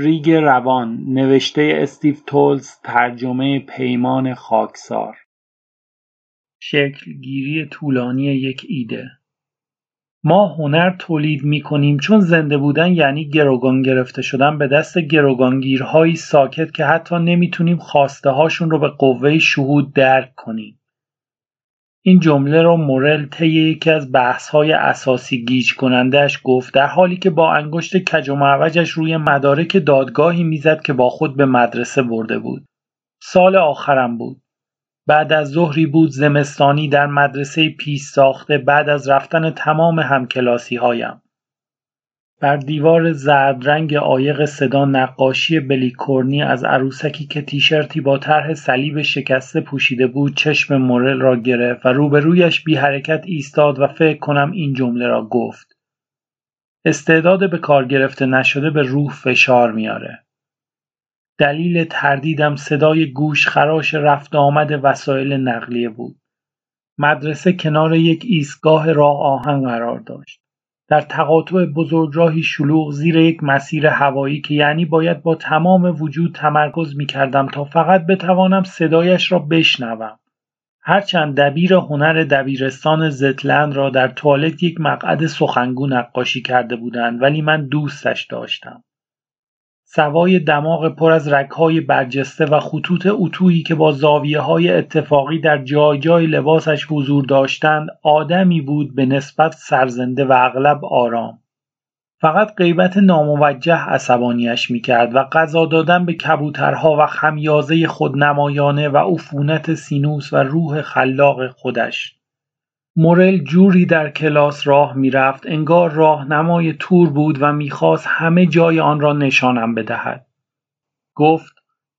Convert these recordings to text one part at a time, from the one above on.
ریگ روان نوشته استیو تولز ترجمه پیمان خاکسار گیری طولانی یک ایده ما هنر تولید می‌کنیم چون زنده بودن یعنی گروگان گرفته شدن به دست گروگانگیرهایی ساکت که حتی نمی‌تونیم خواسته هاشون رو به قوه شهود درک کنیم. این جمله رو مورل طی یکی از های اساسی گیج کنندهش گفت در حالی که با انگشت کج و معوجش روی مدارک دادگاهی می‌زد که با خود به مدرسه برده بود. سال آخرم بود. بعد از ظهری بود زمستانی در مدرسه پیش ساخته بعد از رفتن تمام هایم. بر دیوار زرد رنگ عایق صدا نقاشی بلیکورنی از عروسکی که تیشرتی با طرح صلیب شکسته پوشیده بود چشم مورل را گرفت و روبرویش بی حرکت ایستاد و فکر کنم این جمله را گفت استعداد به کار گرفته نشده به روح فشار میاره دلیل تردیدم صدای گوش خراش رفت آمد وسایل نقلیه بود. مدرسه کنار یک ایستگاه راه آهن قرار داشت. در تقاطع بزرگراهی شلوغ زیر یک مسیر هوایی که یعنی باید با تمام وجود تمرکز می کردم تا فقط بتوانم صدایش را بشنوم. هرچند دبیر هنر دبیرستان زتلند را در توالت یک مقعد سخنگو نقاشی کرده بودند ولی من دوستش داشتم. سوای دماغ پر از رگهای برجسته و خطوط اتویی که با های اتفاقی در جای جای لباسش حضور داشتند آدمی بود به نسبت سرزنده و اغلب آرام. فقط غیبت ناموجه عصبانیش می‌کرد و غذا دادن به کبوترها و خمیازه خودنمایانه و عفونت سینوس و روح خلاق خودش. مورل جوری در کلاس راه می‌رفت انگار راهنمای تور بود و می‌خواست همه جای آن را نشانم بدهد. گفت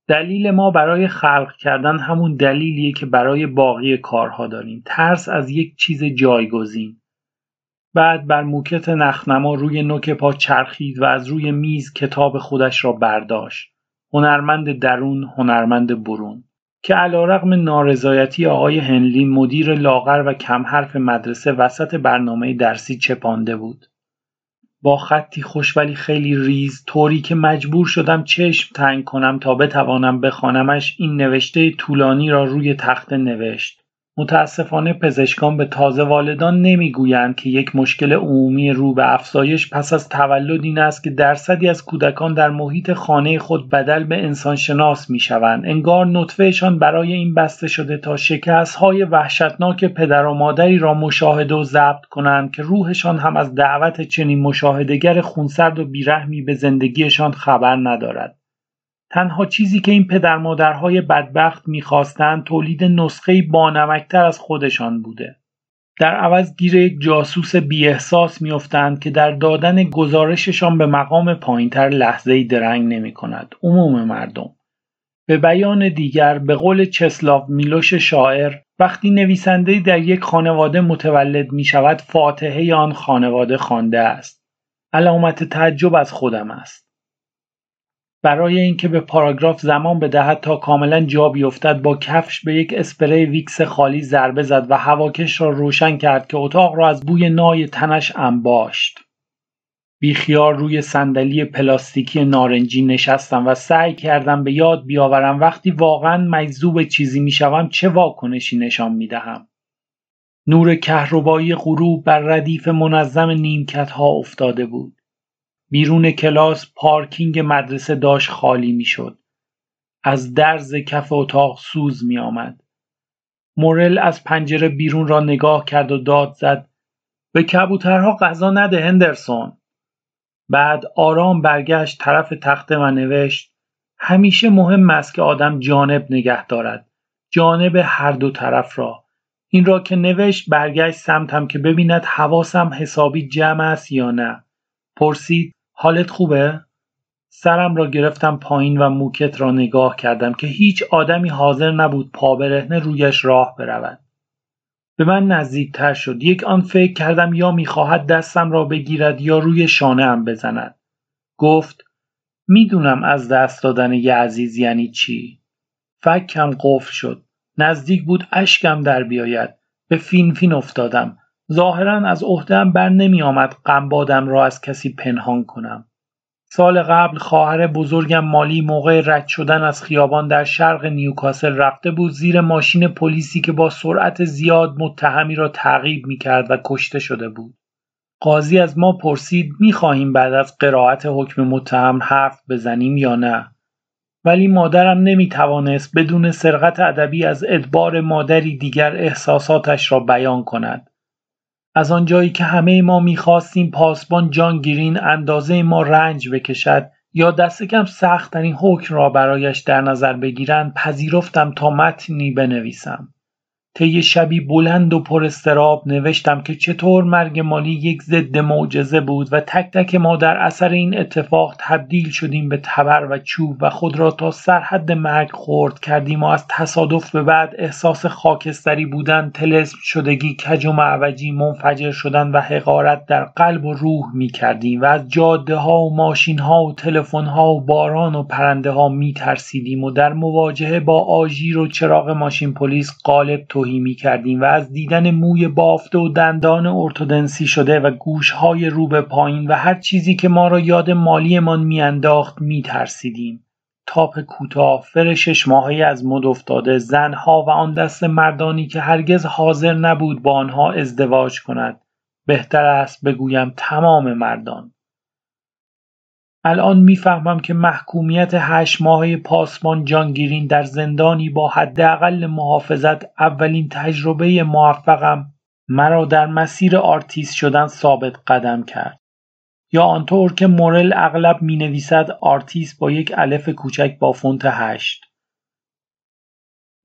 دلیل ما برای خلق کردن همون دلیلیه که برای باقی کارها داریم. ترس از یک چیز جایگزین. بعد بر موکت نخنما روی نوک پا چرخید و از روی میز کتاب خودش را برداشت. هنرمند درون هنرمند برون. که علیرغم نارضایتی آقای هنلی مدیر لاغر و کم حرف مدرسه وسط برنامه درسی چپانده بود. با خطی خوش ولی خیلی ریز طوری که مجبور شدم چشم تنگ کنم تا بتوانم بخوانمش این نوشته طولانی را روی تخته نوشت. متاسفانه پزشکان به تازه والدان نمی‌گویند که یک مشکل عمومی رو به افزایش پس از تولد این است که درصدی از کودکان در محیط خانه خود بدل به انسانشناس می‌شوند. انگار نطفهشان برای این بسته شده تا شکست های وحشتناک پدر و مادری را مشاهده و ضبط کنند که روحشان هم از دعوت چنین مشاهدگر خونسرد و بیرحمی به زندگیشان خبر ندارد. تنها چیزی که این پدر مادرهای بدبخت می‌خواستند تولید نسخه بانمکتر از خودشان بوده. در عوض گیر یک جاسوس بی احساس میافتند که در دادن گزارششان به مقام پایینتر لحظه ای درنگ نمی کند. عموم مردم. به بیان دیگر به قول چسلاو میلوش شاعر وقتی نویسنده در یک خانواده متولد می شود فاتحه آن خانواده خوانده است. علامت تعجب از خودم است. برای اینکه به پاراگراف زمان بدهد تا کاملا جا بیفتد با کفش به یک اسپری ویکس خالی ضربه زد و هواکش را روشن کرد که اتاق را از بوی نای تنش انباشت. بیخیار روی صندلی پلاستیکی نارنجی نشستم و سعی کردم به یاد بیاورم وقتی واقعا مجذوب چیزی می‌شوم چه واکنشی نشان می‌دهم. نور کهربایی غروب بر ردیف منظم نیمکت ها افتاده بود. بیرون کلاس پارکینگ مدرسه داشت خالی می‌شد. از درز کف اتاق سوز می آمد. مورل از پنجره بیرون را نگاه کرد و داد زد به کبوترها غذا نده هندرسون بعد آرام برگشت طرف تخته و نوشت همیشه مهم است که آدم جانب نگه دارد جانب هر دو طرف را این را که نوشت برگشت سمتم که ببیند حواسم حسابی جمع است یا نه پرسید حالت خوبه؟ سرم را گرفتم پایین و موکت را نگاه کردم که هیچ آدمی حاضر نبود پا برهنه رویش راه برود. به من نزدیکتر شد. یک آن فکر کردم یا می‌خواهد دستم را بگیرد یا روی شانه هم بزند. گفت می‌دونم از دست دادن یه عزیز یعنی چی. فکم قفل شد. نزدیک بود اشکم در بیاید. به فین فین افتادم. ظاهرا از عهدهام بر نمی آمد غمبادم را از کسی پنهان کنم. سال قبل خواهر بزرگم مالی موقع رد شدن از خیابان در شرق نیوکاسل رفته بود زیر ماشین پلیسی که با سرعت زیاد متهمی را تعقیب می کرد و کشته شده بود. قاضی از ما پرسید می خواهیم بعد از قرائت حکم متهم حرف بزنیم یا نه ولی مادرم نمی توانست بدون سرقت ادبی از ادبار مادری دیگر احساساتش را بیان کند از آنجایی که همه ما می‌خواستیم پاسبان جان گیرین اندازه ما رنج بکشد یا دست کم سختترین حکم را برایش در نظر بگیرند پذیرفتم تا متنی بنویسم. طی شبی بلند و پر استراب نوشتم که چطور مرگ مالی یک ضد معجزه بود و تک تک ما در اثر این اتفاق تبدیل شدیم به تبر و چوب و خود را تا سرحد مرگ خورد کردیم و از تصادف به بعد احساس خاکستری بودن تلسم شدگی کج و معوجی منفجر شدن و حقارت در قلب و روح می کردیم و از جاده ها و ماشین ها و تلفن ها و باران و پرنده ها می ترسیدیم و در مواجهه با آژیر و چراغ ماشین پلیس قالب توهی می کردیم و از دیدن موی بافته و دندان ارتودنسی شده و گوشهای رو به پایین و هر چیزی که ما را یاد مالیمان میانداخت می ترسیدیم. تاپ کوتاه فر شش ماهی از مد افتاده زنها و آن دست مردانی که هرگز حاضر نبود با آنها ازدواج کند بهتر است بگویم تمام مردان الان می‌فهمم که محکومیت هشت ماهه پاسبان جانگیرین در زندانی با حداقل محافظت اولین تجربه موفقم. مرا در مسیر آرتیست شدن ثابت قدم کرد. یا آنطور که مورل اغلب می نویسد آرتیست با یک الف کوچک با فونت هشت.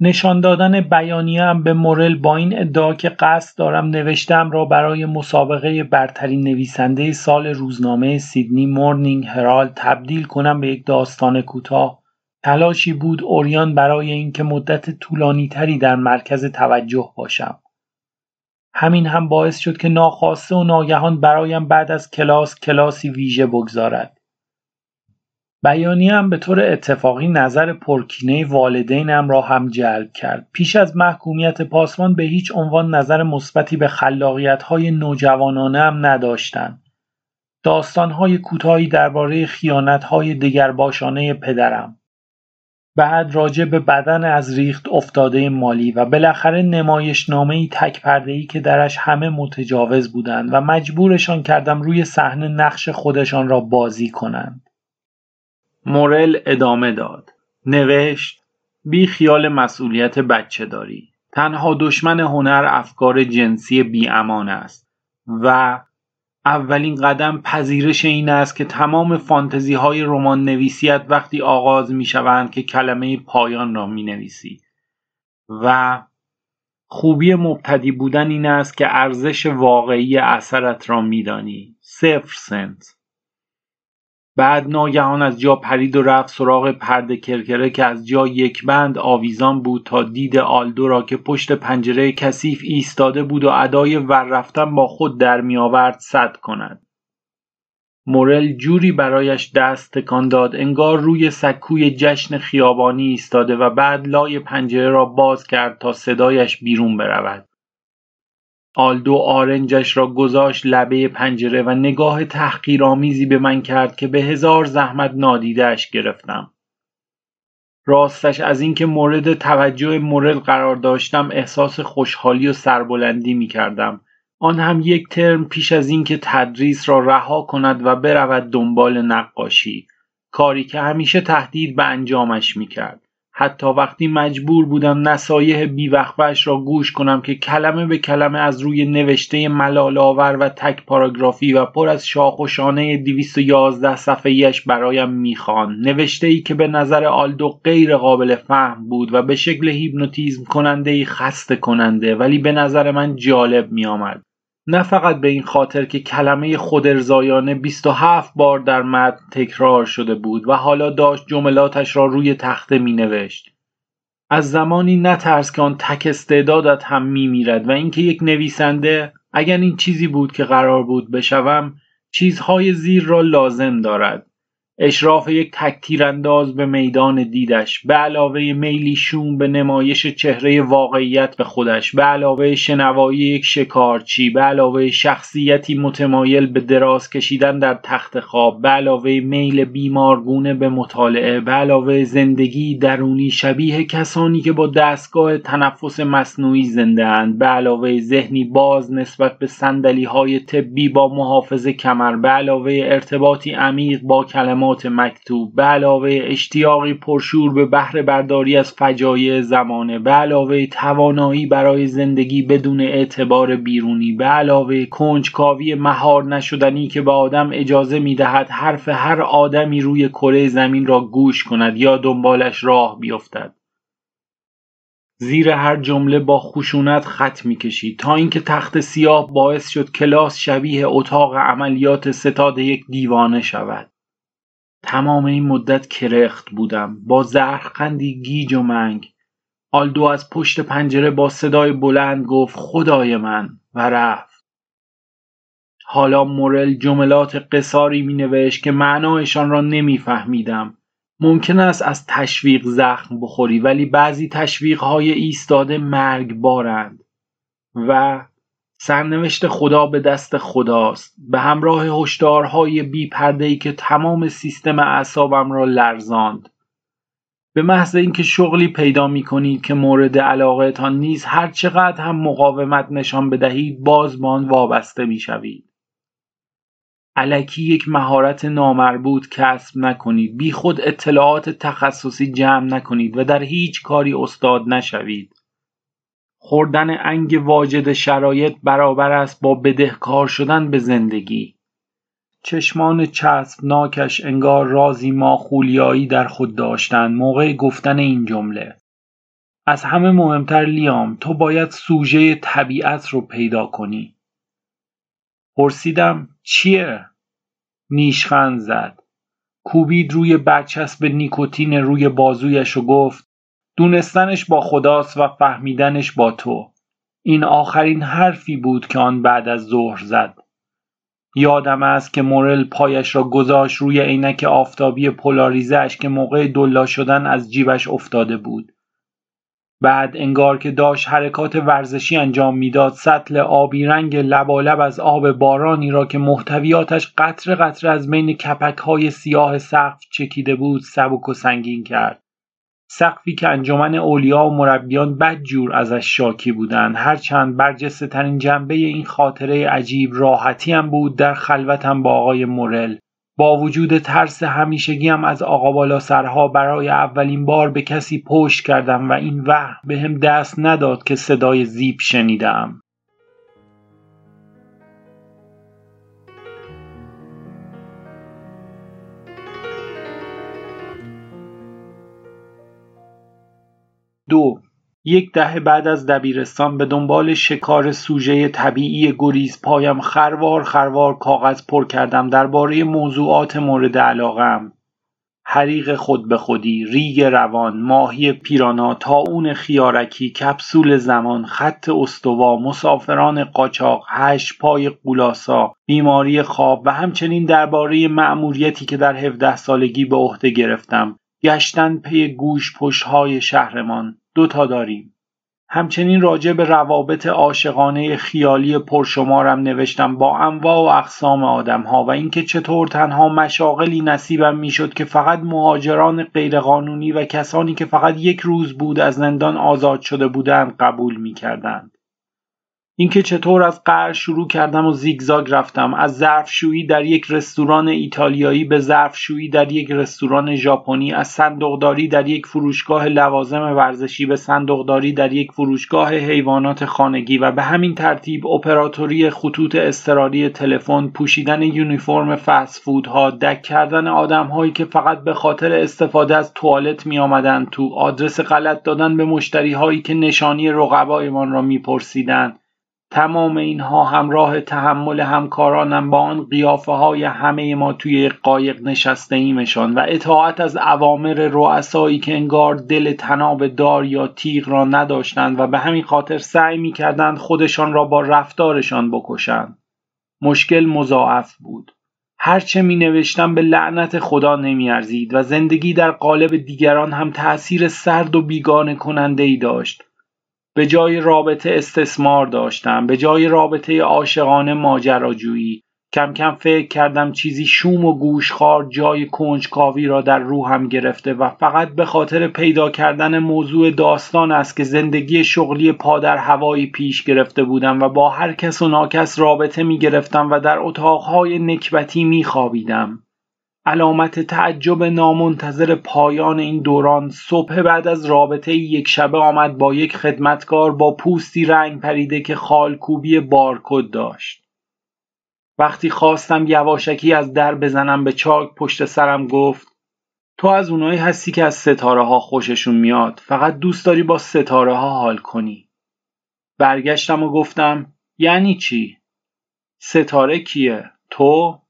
نشان دادن بیانیه‌ام به مورل با این ادعا که قصد دارم نوشتم را برای مسابقه برترین نویسنده سال روزنامه سیدنی مورنینگ هرالد تبدیل کنم به یک داستان کوتاه. تلاشی بود عریان برای اینکه مدت طولانی تری در مرکز توجه باشم. همین هم باعث شد که ناخواسته و ناگهان برایم بعد از کلاس کلاسی ویژه بگذارد. بیانیه‌ام به طور اتفاقی نظر پرکینه والدینم را هم جلب کرد. پیش از محکومیت پاسبان به هیچ عنوان نظر مثبتی به خلاقیت‌های نوجوانانه‌ام نداشتند. داستان‌های کوتاهی درباره خیانت‌های دگرباشانه پدرم. بعد راجع به بدن از ریخت افتاده مالی و بالاخره نمایشنامه‌ای تک پرده‌ای که درش همه متجاوز بودند و مجبورشان کردم روی صحنه نقش خودشان را بازی کنند. مورل ادامه داد. نوشت بی خیال مسئولیت بچه داری. تنها دشمن هنر افکار جنسی بی امان است و اولین قدم پذیرش این است که تمام فانتزی های رمان نویسیت وقتی آغاز می شوند که کلمه پایان را می نویسی و خوبی مبتدی بودن این است که ارزش واقعی اثرت را میدانی. صفر سنت. بعد ناگهان از جا پرید و رفت سراغ پرده کرکره که از جا یک بند آویزان بود تا دید آلدو را که پشت پنجره کثیف ایستاده بود و ادای ور رفتن با خود در می آورد صد کند. مورل جوری برایش دست تکان داد انگار روی سکوی جشن خیابانی ایستاده و بعد لای پنجره را باز کرد تا صدایش بیرون برود. آلدو آرنجش را گذاشت لبه پنجره و نگاه تحقیرآمیزی به من کرد که به هزار زحمت نادیدهش گرفتم. راستش از اینکه مورد توجه مورد قرار داشتم احساس خوشحالی و سربلندی می کردم. آن هم یک ترم پیش از اینکه تدریس را رها کند و برود دنبال نقاشی کاری که همیشه تهدید به انجامش می کرد. حتی وقتی مجبور بودم نصایح بیوقفش را گوش کنم که کلمه به کلمه از روی نوشته ملالآور و تک پاراگرافی و پر از شاخ و شانه 211 صفحه‌ایش برایم می‌خوان. نوشته ای که به نظر آلدو غیر قابل فهم بود و به شکل هیپنوتیزم کننده خسته کننده ولی به نظر من جالب میآمد. نه فقط به این خاطر که کلمه خودارضایانه 27 بار در متن تکرار شده بود و حالا داشت جملاتش را روی تخته می نوشت. از زمانی نترس که آن تک استعدادت هم می میرد و اینکه یک نویسنده اگر این چیزی بود که قرار بود بشوم چیزهای زیر را لازم دارد اشراف یک تک تیرانداز به میدان دیدش به علاوه میلی شوم به نمایش چهره واقعیت به خودش به علاوه شنوایی یک شکارچی به علاوه شخصیتی متمایل به دراز کشیدن در تخت خواب به علاوه میل بیمارگونه به مطالعه به علاوه زندگی درونی شبیه کسانی که با دستگاه تنفس مصنوعی زنده اند به علاوه ذهنی باز نسبت به سندلی های طبی با محافظ کمر به علاوه ارتباطی عمیق با کلمات مکتوب. به علاوه اشتیاقی پرشور به بهره برداری از فجایع زمانه به علاوه توانایی برای زندگی بدون اعتبار بیرونی. به علاوه کنجکاوی مهار نشدنی که به آدم اجازه می‌دهد حرف هر آدمی روی کره زمین را گوش کند یا دنبالش راه بیفتد. زیر هر جمله با خشونت خط می‌کشید. تا اینکه تخت سیاه باعث شد کلاس شبیه اتاق عملیات ستاد یک دیوانه شود. تمام این مدت کرخت بودم. با زهرخندی گیج و منگ. آلدو از پشت پنجره با صدای بلند گفت خدای من. و رفت. حالا مورل جملات قصاری می نوشت که معنایشان را نمیفهمیدم. ممکن است از تشویق زخم بخوری ولی بعضی تشویق های ایستاده مرگبارند و سرنوشت خدا به دست خداست. به همراه هشدارهای بی ای که تمام سیستم اعصابم را لرزاند. به محض اینکه شغلی پیدا می کنید که مورد علاقهتان نیست هر چقدر هم مقاومت نشان بدهید باز به آن وابسته می شوید. علکی یک مهارت نامربوط کسب نکنید. بی خود اطلاعات تخصصی جمع نکنید و در هیچ کاری استاد نشوید. خوردن انگ واجد شرایط برابر است با بدهکار شدن به زندگی. چشمان چسبناکش انگار رازی ماخولیایی در خود داشتند. موقع گفتن این جمله. از همه مهمتر لیام تو باید سوژه طبیعت رو پیدا کنی. پرسیدم چیه؟ نیشخند زد. کوبید روی برچسب نیکوتین روی بازویش و گفت دونستنش با خداست و فهمیدنش با تو. این آخرین حرفی بود که آن بعد از ظهر زد. یادم است که مورل پایش را گذاشت روی عینک آفتابی پولاریزش که موقع دلا شدن از جیبش افتاده بود. بعد انگار که داشت حرکات ورزشی انجام می‌داد سطل آبی رنگ لبالب از آب بارانی را که محتویاتش قطر قطر از بین کپک های سیاه سقف چکیده بود سبک و سنگین کرد. سقفی که انجمن اولیا و مربیان بدجور ازش شاکی بودند هرچند برجسته ترین جنبه این خاطره عجیب راحتی هم بود در خلوتم با آقای مورل. با وجود ترس همیشگیم از آقا بالا سرها برای اولین بار به کسی پشت کردم و این وهم به هم دست نداد که صدای زیب شنیدم. دو. یک دهه بعد از دبیرستان به دنبال شکار سوژه طبیعی گریز پایم خروار خروار کاغذ پر کردم درباره موضوعات مورد علاقم. حریق خود به خودی، ریگ روان، ماهی پیرانا، تاون خیارکی، کپسول زمان، خط استوا، مسافران قاچاق، هشت پای قولاسا، بیماری خواب و همچنین درباره مأموریتی که در 17 سالگی به عهده گرفتم. گشتن پی گوش های شهرمان. دو تا داریم. همچنین راجع به روابط عاشقانه خیالی پرشمارم نوشتم با انواع و اقسام آدمها و اینکه چطور تنها مشاغلی نصیبم می‌شد که فقط مهاجران غیرقانونی و کسانی که فقط یک روز بود از زندان آزاد شده بودند قبول می‌کردند. اینکه چطور از قرض شروع کردم و زیگزاگ رفتم. از ظرفشویی در یک رستوران ایتالیایی به ظرفشویی در یک رستوران ژاپنی از صندوقداری در یک فروشگاه لوازم ورزشی به صندوقداری در یک فروشگاه حیوانات خانگی و به همین ترتیب اپراتوری خطوط اضطراری تلفن پوشیدن یونیفرم فست فودها دک کردن آدمهایی که فقط به خاطر استفاده از توالت می آمدن تو آدرس غلط دادن به مشتری هایی که نشانی رقبایمان را میپرسیدند. تمام اینها همراه تحمل همکارانم با آن قیافه های همه ما توی قایق نشسته ایمشان و اطاعت از اوامر رؤسایی که انگار دل تناب دار یا تیغ را نداشتند و به همین خاطر سعی می‌کردند خودشان را با رفتارشان بکشند مشکل مضاعف بود هرچه می نوشتم به لعنت خدا نمی ارزید و زندگی در قالب دیگران هم تأثیر سرد و بیگانه کننده ای داشت. به جای رابطه استثمار داشتم به جای رابطه عاشقانه ماجراجویی کم کم فکر کردم چیزی شوم و گوشخوار جای کنجکاوی را در روحم گرفته و فقط به خاطر پیدا کردن موضوع داستان است که زندگی شغلی پا در هوایی پیش گرفته بودم و با هر کس و ناکس رابطه می گرفتم و در اتاقهای نکبتی می خوابیدم. علامت تعجب نامنتظر پایان این دوران صبح بعد از رابطه یک شبه آمد با یک خدمتکار با پوستی رنگ پریده که خالکوبی بارکد داشت. وقتی خواستم یواشکی از در بزنم به چاک پشت سرم گفت تو از اونایی هستی که از ستاره ها خوششون میاد فقط دوست داری با ستاره ها حال کنی برگشتم و گفتم یعنی چی؟ ستاره کیه؟ تو؟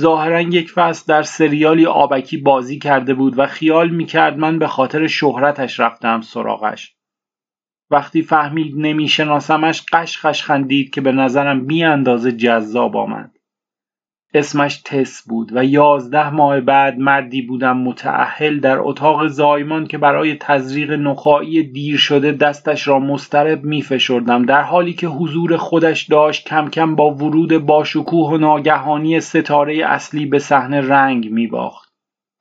ظاهرا یک فصل در سریالی آبکی بازی کرده بود و خیال می‌کرد من به خاطر شهرتش رفتم سراغش وقتی فهمید نمیشناسمش قشقش خندید که به نظرم بی اندازه جذاب آمد. اسمش تس بود و یازده ماه بعد مردی بودم متعهل در اتاق زایمان که برای تزریق نخایی دیر شده دستش را مسترب می فشردم در حالی که حضور خودش داشت کم کم با ورود باشکوه و ناگهانی ستاره اصلی به صحنه رنگ می باخت.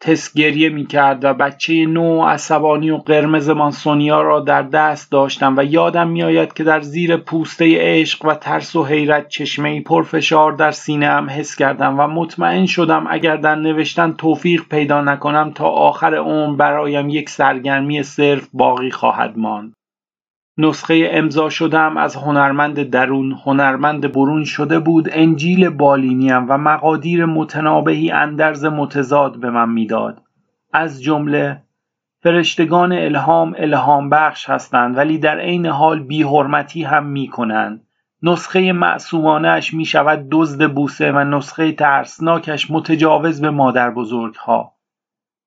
تس گریه می کرد و بچه نو عصبانی و قرمز مانسونیا را در دست داشتم و یادم می آید که در زیر پوسته عشق و ترس و حیرت چشمه پرفشار در سینه هم حس کردم و مطمئن شدم اگر در نوشتن توفیق پیدا نکنم تا آخر عمر برایم یک سرگرمی صرف باقی خواهد ماند. نسخه امضا شدم از هنرمند درون هنرمند برون شده بود انجیل بالینیم و مقادیر متنابهی اندرز متضاد به من می‌داد از جمله فرشتگان الهام الهام بخش هستند ولی در عین حال بیحرمتی هم می کنند. نسخه معصومانش می شود دزد بوسه و نسخه ترسناکش متجاوز به مادر بزرگها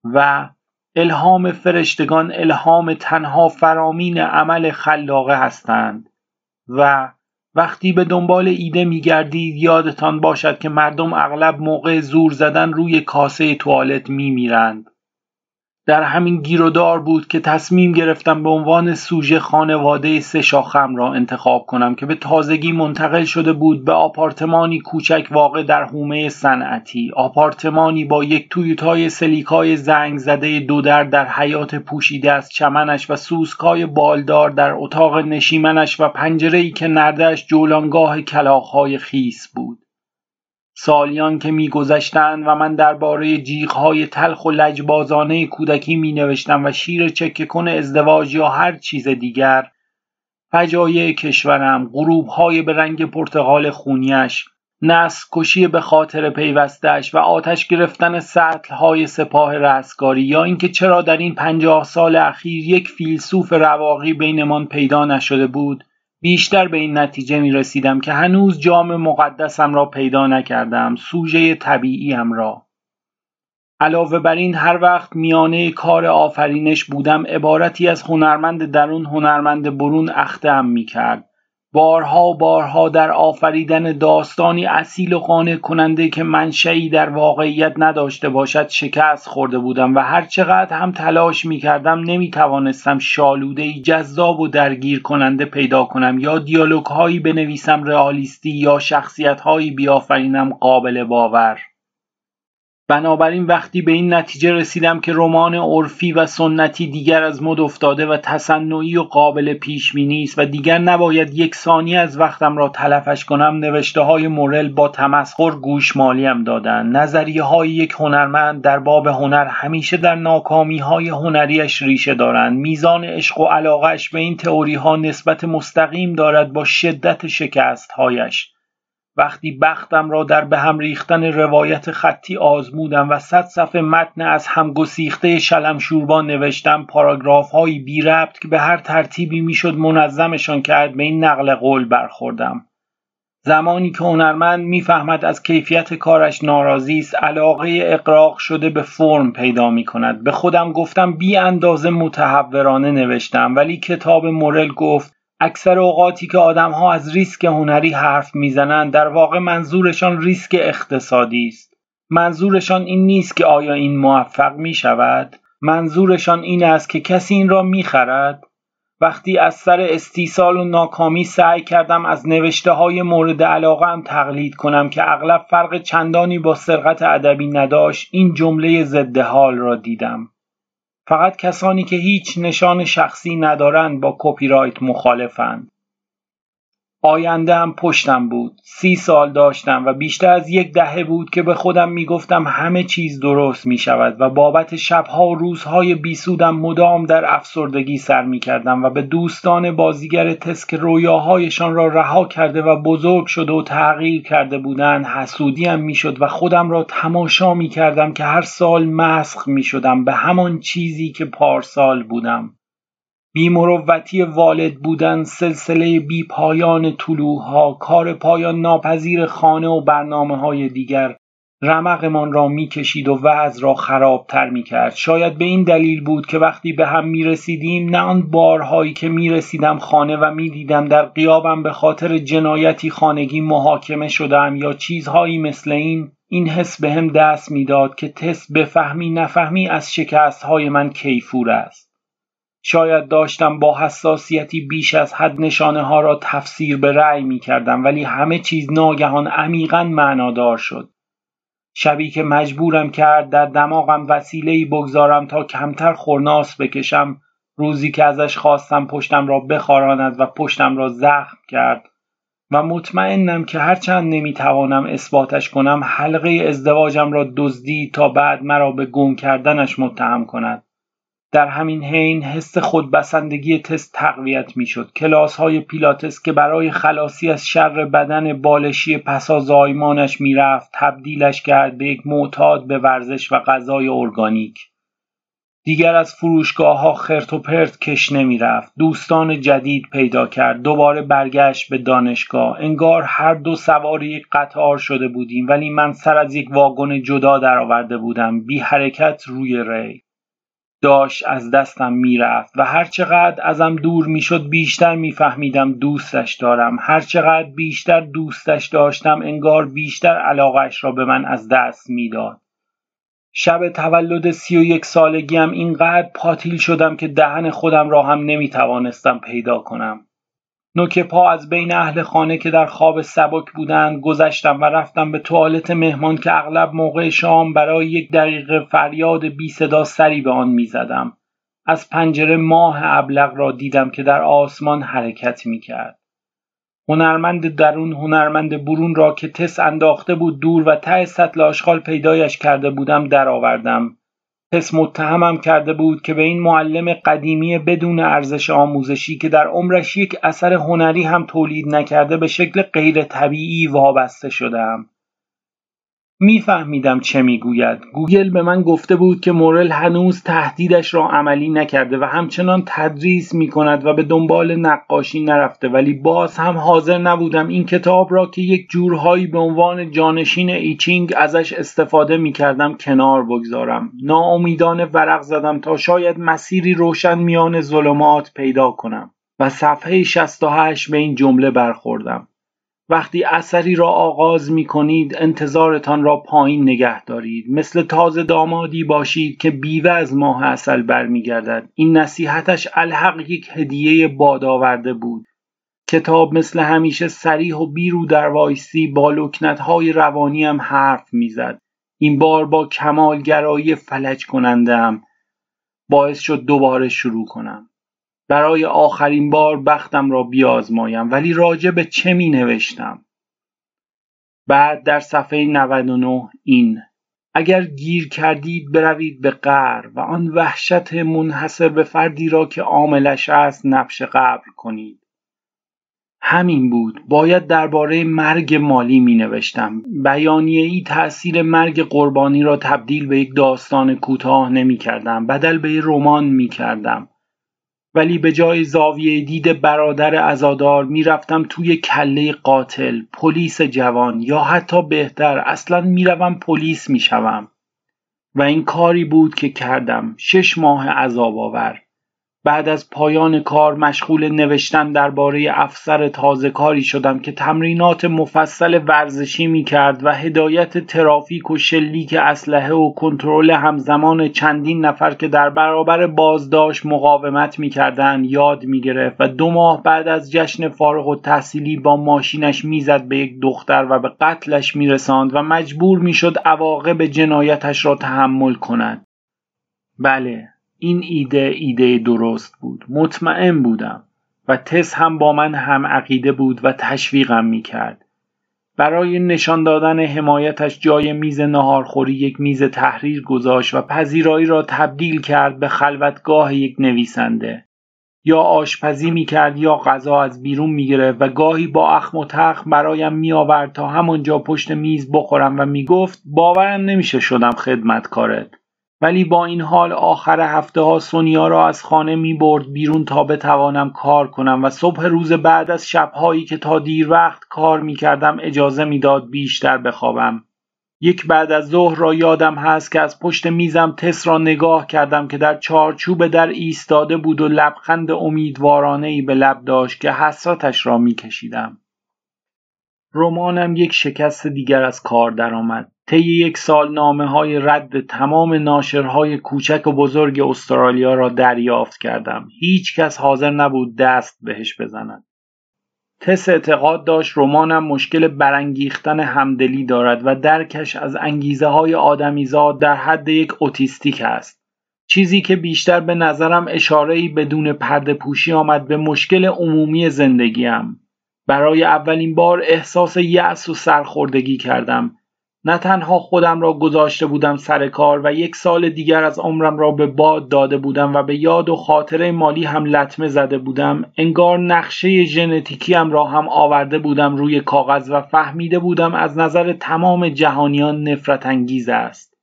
و الهام فرشتگان الهام تنها فرامین عمل خلاقه هستند. و وقتی به دنبال ایده میگردید یادتان باشد که مردم اغلب موقع زور زدن روی کاسه توالت میمیرند. در همین گیرودار بود که تصمیم گرفتم به عنوان سوژه خانواده سه شاخم را انتخاب کنم که به تازگی منتقل شده بود به آپارتمانی کوچک واقع در حومه صنعتی. آپارتمانی با یک تویوتای سلیکای زنگ زده دو در در حیات پوشیده از چمنش و سوسکای بالدار در اتاق نشیمنش و پنجره که نردش جولانگاه کلاخهای خیس بود. سالیان که میگذشتند و من درباره جیغهای تلخ و لجبازانه کودکی می نوشتم و شیر چکه کن ازدواج یا هر چیز دیگر فجایع کشورم غروبهای به رنگ پرتغال خونیش نسل کشی به خاطر پیوستش و آتش گرفتن های سپاه رستگاری یا اینکه چرا در این پنجاه سال اخیر یک فیلسوف رواقی بینمان پیدا نشده بود. بیشتر به این نتیجه می رسیدم که هنوز جام مقدسم را پیدا نکردم سوژه طبیعیم را. علاوه بر این هر وقت میانه کار آفرینش بودم عبارتی از هنرمند درون هنرمند برون اختم می کرد بارها و بارها در آفریدن داستانی اصیل و قانع کننده که منشعی در واقعیت نداشته باشد شکست خورده بودم و هر چقدر هم تلاش می کردم نمی توانستم شالوده جذاب و درگیر کننده پیدا کنم یا دیالوگ هایی بنویسم رئالیستی یا شخصیت هایی بیافرینم قابل باور. بنابراین وقتی به این نتیجه رسیدم که رمان عرفی و سنتی دیگر از مد افتاده و تصنعی و قابل پیش نیست و دیگر نباید یک ثانیه از وقتم را تلفش کنم نوشته های مورل با تمسخر گوشمالیم دادن نظریه های یک هنرمند در باب هنر همیشه در ناکامی های هنریش ریشه دارند. میزان عشق و علاقش به این تئوری ها نسبت مستقیم دارد با شدت شکست هایش وقتی بختم را در به هم ریختن روایت خطی آزمودم و صد صفحه متن از هم گسیخته شلم شوربان نوشتم پاراگراف هایی بی ربط که به هر ترتیبی می‌شد منظمشان کرد به این نقل قول برخوردم. زمانی که هنرمند می‌فهمد از کیفیت کارش ناراضی است علاقه اقراق شده به فرم پیدا می کند به خودم گفتم بی اندازه متحورانه نوشتم ولی کتاب مورل گفت اکثر اوقاتی که آدمها از ریسک هنری حرف می‌زنند در واقع منظورشان ریسک اقتصادی است. منظورشان این نیست که آیا این موفق می شود منظورشان این است که کسی این را می خرد وقتی از سر استیصال و ناکامی سعی کردم از نوشته های مورد علاقه هم تقلید کنم که اغلب فرق چندانی با سرقت ادبی نداشت این جمله ضد حال را دیدم. فقط کسانی که هیچ نشان شخصی ندارند با کپی رایت مخالفند. هم پشتم بود. سی سال داشتم و بیشتر از یک دهه بود که به خودم می‌گفتم همه چیز درست می شود و بابت شبها و روزهای بیسودم مدام در افسردگی سر می کردم و به دوستان بازیگر تسک رویاهایشان را رها کرده و بزرگ شده و تغییر کرده بودند حسودیم می شد و خودم را تماشا می کردم که هر سال مسخ می شدم به همان چیزی که پارسال بودم. بیمروتی والد بودن سلسله بی پایان طلوعها کار پایان ناپذیر خانه و برنامه های دیگر رمقمان را می‌کشید و وضع را خرابتر می‌کرد. شاید به این دلیل بود که وقتی به هم می‌رسیدیم نه آن بارهایی که می‌رسیدم خانه و می‌دیدم در قیابم به خاطر جنایتی خانگی محاکمه شدم یا چیزهایی مثل این این حس به هم دست می‌داد که تست بفهمی نفهمی از شکستهای من کیفور است. شاید داشتم با حساسیتی بیش از حد نشانه ها را تفسیر به رأی می کردم ولی همه چیز ناگهان عمیقا معنادار شد. شبی که مجبورم کرد در دماغم وسیله‌ای بگذارم تا کمتر خورناس بکشم روزی که ازش خواستم پشتم را بخاراند و پشتم را زخم کرد و مطمئنم که هرچند نمی‌توانم اثباتش کنم حلقه ازدواجم را دزدی تا بعد مرا به گم کردنش متهم کند در همین حین حس خودبسندگی تست تقویت می‌شد کلاس های پیلاتس که برای خلاصی از شر بدن بالشی پسا زایمانش می‌رفت تبدیلش کرد به یک معتاد به ورزش و غذای ارگانیک دیگر از فروشگاه ها خرت و پرت کش نمی رفت. دوستان جدید پیدا کرد. دوباره برگشت به دانشگاه. انگار هر دو سوار یک قطار شده بودیم ولی من سر از یک واگن جدا درآورده بودم. بی حرکت روی ری. داشت از دستم می‌رفت و هرچقدر ازم دور می‌شد بیشتر میفهمیدم دوستش دارم. هرچقدر بیشتر دوستش داشتم انگار بیشتر علاقش را به من از دست می‌داد. شب تولد سی و یک سالگیم اینقدر پاتیل شدم که دهن خودم را هم نمی‌توانستم پیدا کنم. نوک پا از بین اهل خانه که در خواب سبک بودند گذشتم و رفتم به توالت مهمان که اغلب موقع شام برای یک دقیقه فریاد بی صدا سری به آن می‌زدم از پنجره ماه ابلق را دیدم که در آسمان حرکت می کرد. هنرمند درون هنرمند برون را که تس انداخته بود دور و ته سطل آشغال پیدایش کرده بودم درآوردم حس متهمم کرده بود که به این معلم قدیمی بدون ارزش آموزشی که در عمرش یک اثر هنری هم تولید نکرده به شکل غیر طبیعی وابسته شدم. میفهمیدم چه می‌گوید. گوگل به من گفته بود که مورل هنوز تهدیدش را عملی نکرده و همچنان تدریس می کند و به دنبال نقاشی نرفته. ولی باز هم حاضر نبودم این کتاب را که یک جورهایی به عنوان جانشین ایچینگ ازش استفاده می کردم کنار بگذارم. ناامیدانه ورق زدم تا شاید مسیری روشن میان ظلمات پیدا کنم و صفحه 68 به این جمله برخوردم. وقتی اثری را آغاز می کنید انتظارتان را پایین نگه دارید. مثل تازه دامادی باشید که بیوه از ماه اصل برمیگردد. این نصیحتش الحق یک هدیه باد آورده بود. کتاب مثل همیشه سریح و بیرو در وایسی با لکنت های روانی هم حرف می‌زد. این بار با کمالگرایی فلج کنندم باعث شد دوباره شروع کنم. برای آخرین بار بختم را بیازمایم ولی راجع به چه می نوشتم؟ بعد در صفحه 99 این اگر گیر کردید بروید به قر و آن وحشت منحصر به فردی را که عاملش است نبش قبر کنید. همین بود. باید درباره مرگ مالی می نوشتم. بیانیه ای تأثیر مرگ قربانی را تبدیل به یک داستان کوتاه نمی کردم. بدل به رمان می کردم. ولی به جای زاویه دید برادر ازادار می‌رفتم توی کله قاتل پلیس جوان یا حتی بهتر اصلا می‌روم پلیس می‌شوم. و این کاری بود که کردم. شش ماه عذاب آور. بعد از پایان کار مشغول نوشتن درباره افسر تازه کاری شدم که تمرینات مفصل ورزشی می کرد و هدایت ترافیک و شلیک اسلحه و کنترل همزمان چندین نفر که در برابر بازداشت مقاومت می کردن یاد می گرفت و دو ماه بعد از جشن فارغ و تحصیلی با ماشینش می‌زد به یک دختر و به قتلش می رساند و مجبور می شد عواقب جنایتش را تحمل کند. بله این ایده ایده درست بود مطمئن بودم و تس هم با من هم عقیده بود و تشویقم می کرد. برای نشان دادن حمایتش جای میز نهارخوری یک میز تحریر گذاشت و پذیرایی را تبدیل کرد به خلوتگاه یک نویسنده. یا آشپزی می کرد یا غذا از بیرون می گرفت و گاهی با اخم و تخم برایم می آورد تا همانجا پشت میز بخورم و می گفت باورم نمیشه شدم خدمتکارت. ولی با این حال آخر هفته ها سونیا را از خانه می برد بیرون تا بتوانم کار کنم و صبح روز بعد از شبهایی که تا دیر وقت کار می کردم اجازه می‌داد بیشتر بخوابم. یک بعد از ظهر را یادم هست که از پشت میزم تس را نگاه کردم که در چارچوب در ایستاده بود و لبخند امیدوارانه ای به لب داشت که حسرتش را میکشیدم. رمانم یک شکست دیگر از کار درآمد. طی یک سال نامه های رد تمام ناشرهای کوچک و بزرگ استرالیا را دریافت کردم. هیچ کس حاضر نبود دست بهش بزند. تس اعتقاد داشت رمانم مشکل برانگیختن همدلی دارد و درکش از انگیزه های آدمیزاد در حد یک اوتیستیک است. چیزی که بیشتر به نظرم اشارهی بدون پرده پوشی آمد به مشکل عمومی زندگیم. برای اولین بار احساس یأس و سرخوردگی کردم. نه تنها خودم را گذاشته بودم سر کار و یک سال دیگر از عمرم را به باد داده بودم و به یاد و خاطره مالی هم لطمه زده بودم. انگار نقشه ژنتیکیم را هم آورده بودم روی کاغذ و فهمیده بودم از نظر تمام جهانیان نفرت انگیز است.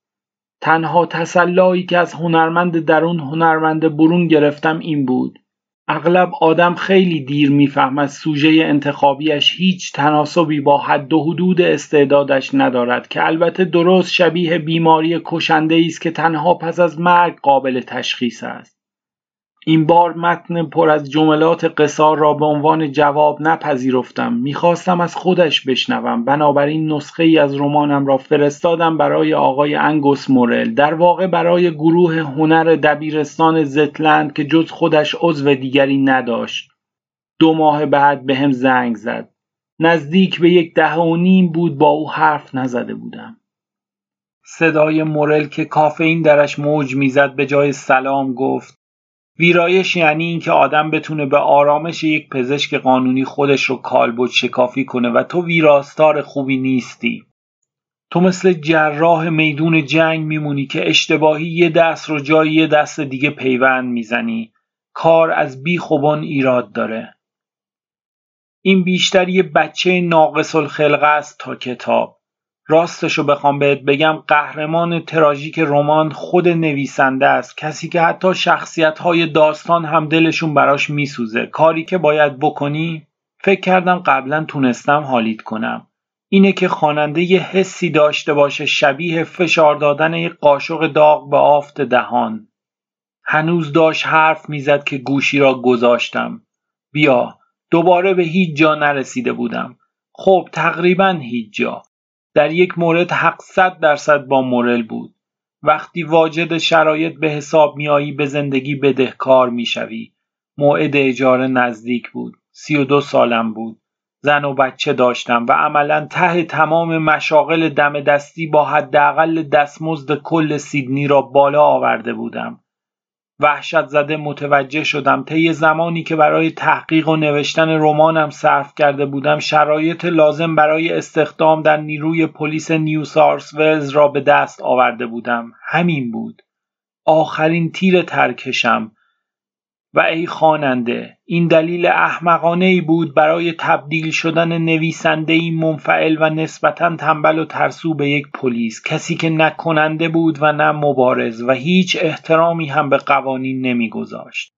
تنها تسلایی که از هنرمند درون هنرمند برون گرفتم این بود. اغلب آدم خیلی دیر می‌فهمد سوژه انتخابیش هیچ تناسبی با حد و حدود استعدادش ندارد که البته درست شبیه بیماری کشنده است که تنها پس از مرگ قابل تشخیص است. این بار متن پر از جملات قصار را به عنوان جواب نپذیرفتم. می‌خواستم از خودش بشنوم. بنابراین نسخه ای از رمانم را فرستادم برای آقای انگوس مورل. در واقع برای گروه هنر دبیرستان زتلند که جز خودش عضو دیگری نداشت. دو ماه بعد به هم زنگ زد. نزدیک به یک دهه و نیم بود با او حرف نزده بودم. صدای مورل که کافئین درش موج می‌زد به جای سلام گفت. ویرایش یعنی اینکه آدم بتونه به آرامش یک پزشک قانونی خودش رو کالبد شکافی کنه و تو ویراستار خوبی نیستی. تو مثل جراح میدون جنگ میمونی که اشتباهی یه دست رو جای یه دست دیگه پیوند می‌زنی. کار از بی خوبان ایراد داره. این بیشتر یه بچه ناقص الخلقه است تا کتاب. راستشو بخوام بهت بگم قهرمان تراژیک رمان خود نویسنده است. کسی که حتی شخصیت های داستان هم دلشون براش میسوزه. کاری که باید بکنی فکر کردم قبلا تونستم حالیت کنم. اینه که خواننده یه حسی داشته باشه شبیه فشار دادن یک قاشق داغ به آفت دهان. هنوز داشت حرف می‌زد که گوشی را گذاشتم. بیا دوباره به هیچ جا نرسیده بودم. خب تقریبا هیچ جا. در یک مورد حق صد درصد با مورل بود. وقتی واجد شرایط به حساب میایی به زندگی بدهکار می‌شوی. موعد اجاره نزدیک بود. سی و دو سالم بود. زن و بچه داشتم و عملا ته تمام مشاغل دم دستی با حداقل دستمزد کل سیدنی را بالا آورده بودم. وحشت زده متوجه شدم. طی زمانی که برای تحقیق و نوشتن رمانم صرف کرده بودم شرایط لازم برای استخدام در نیروی پلیس نیو سارس ولز را به دست آورده بودم. همین بود. آخرین تیر ترکشم. و ای خواننده این دلیل احمقانه ای بود برای تبدیل شدن نویسنده ای منفعل و نسبتا تنبل و ترسو به یک پلیس. کسی که نه کننده بود و نه مبارز و هیچ احترامی هم به قوانین نمیگذاشت.